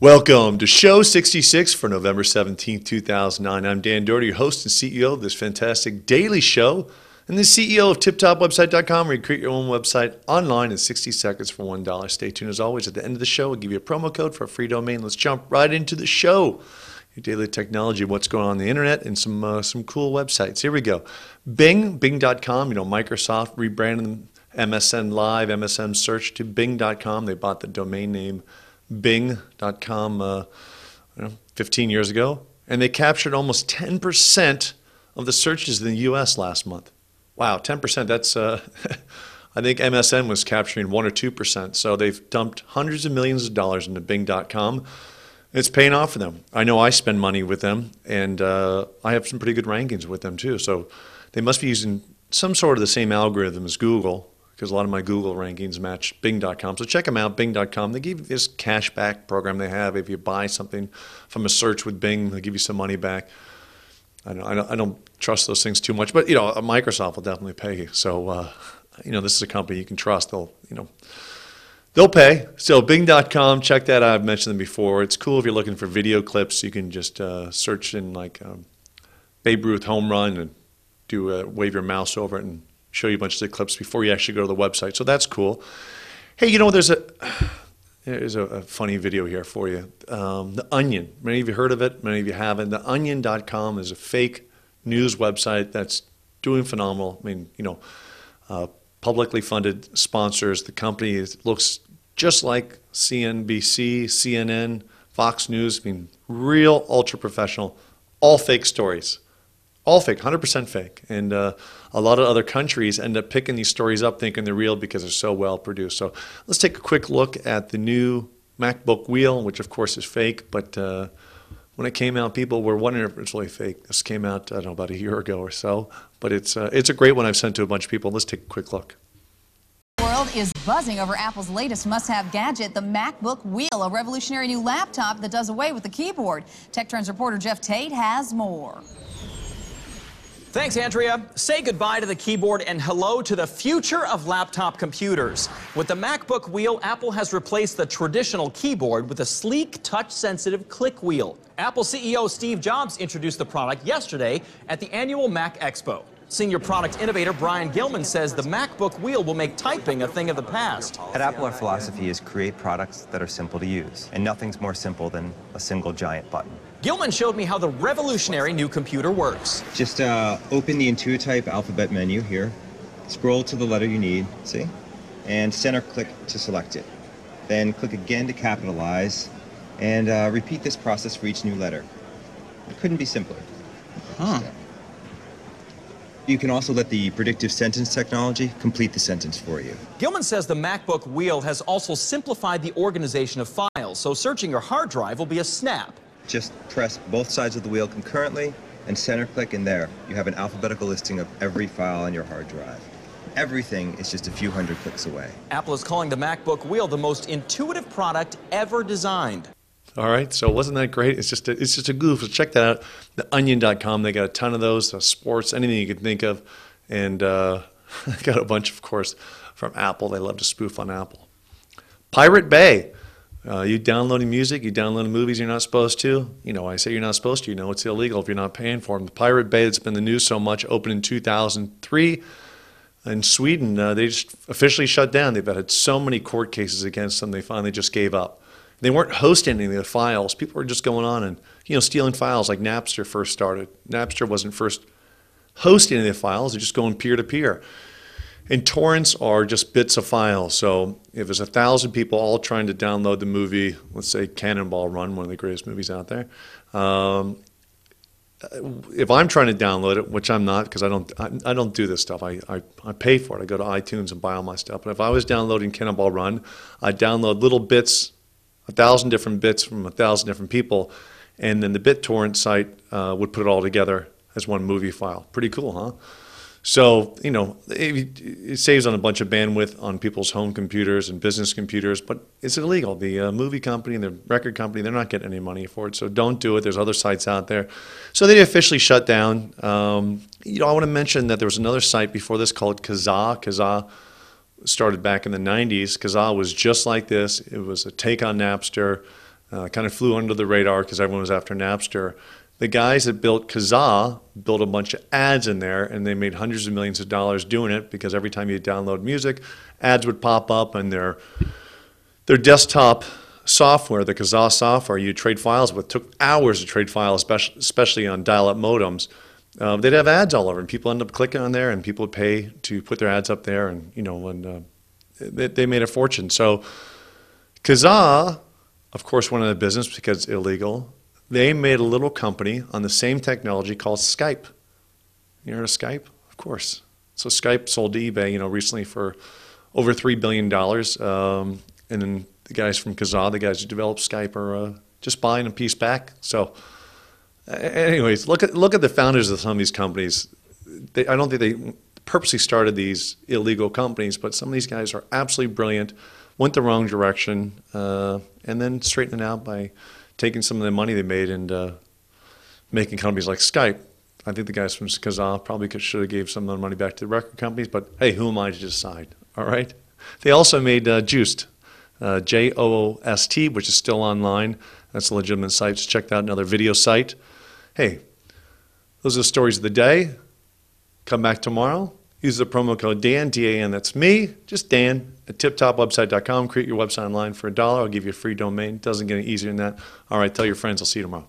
Welcome to show 66 for November 17th, 2009. I'm Dan Doherty, your host and CEO of this fantastic daily show, and the CEO of TipTopWebsite.com, where you create your own website online in 60 seconds for $1. Stay tuned as always. At the end of the show, we'll give you a promo code for a free domain. Let's jump right into the show. Your daily technology, what's going on, on the internet, and some uh, some cool websites. Here we go. Bing, Bing.com. You know, Microsoft rebranded MSN Live, MSN Search to Bing.com. They bought the domain name Bing.com uh, you know, 15 years ago, and they captured almost 10% of the searches in the U.S. last month. Wow, 10%. That's uh, I think MSN was capturing one or two percent. So they've dumped hundreds of millions of dollars into Bing.com. It's paying off for them. I know I spend money with them, and uh, I have some pretty good rankings with them too. So they must be using some sort of the same algorithm as Google because a lot of my Google rankings match Bing.com. So check them out, Bing.com. They give you this cashback program they have. If you buy something from a search with Bing, they give you some money back. I don't, I don't, I don't trust those things too much, but you know, Microsoft will definitely pay you. So, uh, you know, this is a company you can trust. They'll, you know, they'll pay. So Bing.com, check that out. I've mentioned them before. It's cool if you're looking for video clips. You can just uh, search in like um, Babe Ruth home run and do a, wave your mouse over it and show you a bunch of the clips before you actually go to the website. So that's cool. Hey, you know, there's a there's a, a funny video here for you. Um, the Onion. Many of you heard of it. Many of you haven't. The Onion.com is a fake news website that's doing phenomenal. I mean, you know, uh, publicly funded sponsors. The company looks just like CNBC, CNN, Fox News. I mean, real ultra professional, all fake stories all fake, 100% fake. And uh, a lot of other countries end up picking these stories up thinking they're real because they're so well produced. So let's take a quick look at the new MacBook Wheel, which of course is fake, but uh, when it came out, people were wondering if it's really fake. This came out, I don't know, about a year ago or so, but it's, uh, it's a great one I've sent to a bunch of people. Let's take a quick look world is buzzing over Apple's latest must-have gadget, the MacBook Wheel, a revolutionary new laptop that does away with the keyboard. Tech Trends reporter Jeff Tate has more. Thanks, Andrea. Say goodbye to the keyboard and hello to the future of laptop computers. With the MacBook wheel, Apple has replaced the traditional keyboard with a sleek, touch-sensitive click wheel. Apple CEO Steve Jobs introduced the product yesterday at the annual Mac Expo. Senior product innovator Brian Gilman says the MacBook wheel will make typing a thing of the past. At Apple, our philosophy is create products that are simple to use, and nothing's more simple than a single giant button. Gilman showed me how the revolutionary new computer works. Just uh, open the Intuitype alphabet menu here, scroll to the letter you need, see? And center click to select it. Then click again to capitalize, and uh, repeat this process for each new letter. It couldn't be simpler. Huh. You can also let the predictive sentence technology complete the sentence for you. Gilman says the MacBook Wheel has also simplified the organization of files, so searching your hard drive will be a snap. Just press both sides of the wheel concurrently and center click in there. You have an alphabetical listing of every file on your hard drive. Everything is just a few hundred clicks away. Apple is calling the MacBook Wheel the most intuitive product ever designed. All right, so wasn't that great? It's just a, it's just a goof. So check that out. The Onion.com. They got a ton of those. Uh, sports, anything you can think of, and uh, got a bunch, of course, from Apple. They love to spoof on Apple. Pirate Bay. Uh, you downloading music, you downloading movies you're not supposed to. You know, I say you're not supposed to. You know, it's illegal if you're not paying for them. The Pirate Bay that's been the news so much opened in 2003 in Sweden. Uh, they just officially shut down. They've had so many court cases against them. They finally just gave up. They weren't hosting any of the files. People were just going on and you know stealing files like Napster first started. Napster wasn't first hosting any of the files; they're just going peer to peer. And torrents are just bits of files. So if there's a thousand people all trying to download the movie, let's say Cannonball Run, one of the greatest movies out there, um, if I'm trying to download it, which I'm not because I don't, I, I, don't do this stuff. I, I, I, pay for it. I go to iTunes and buy all my stuff. But if I was downloading Cannonball Run, I'd download little bits, a thousand different bits from a thousand different people, and then the BitTorrent site uh, would put it all together as one movie file. Pretty cool, huh? So, you know, it, it, saves on a bunch of bandwidth on people's home computers and business computers, but it's illegal. The uh, movie company and the record company, they're not getting any money for it, so don't do it. There's other sites out there. So they officially shut down. Um, you know, I want to mention that there was another site before this called Kazaa. Kazaa started back in the 90s. Kazaa was just like this. It was a take on Napster. uh, kind of flew under the radar because everyone was after Napster. The guys that built Kazaa built a bunch of ads in there, and they made hundreds of millions of dollars doing it because every time you download music, ads would pop up, and their their desktop software, the Kazaa software, you trade files with took hours to trade files, especially, on dial-up modems. Uh, they'd have ads all over, and people end up clicking on there, and people would pay to put their ads up there, and you know, and uh, they, they made a fortune. So Kazaa, of course, went out of business because it's illegal. They made a little company on the same technology called Skype. You heard of Skype? Of course. So Skype sold to eBay, you know, recently for over three billion dollars, um, and then the guys from Kazaa, the guys who developed Skype, are uh, just buying a piece back. So, anyways, look at look at the founders of some of these companies. They, I don't think they purposely started these illegal companies, but some of these guys are absolutely brilliant. Went the wrong direction, uh, and then straightened it out by taking some of the money they made and uh, making companies like Skype. I think the guys from Kazaa probably could, should have gave some of the money back to the record companies, but hey, who am I to decide? All right. They also made uh, Joost, uh, J O O S T, which is still online. That's a legitimate site. Just check out. Another video site. Hey, those are the stories of the day. Come back tomorrow. Use the promo code Dan, D A N. That's me, just Dan, at tiptopwebsite.com. Create your website online for a dollar. I'll give you a free domain. Doesn't get any easier than that. All right, tell your friends. I'll see you tomorrow.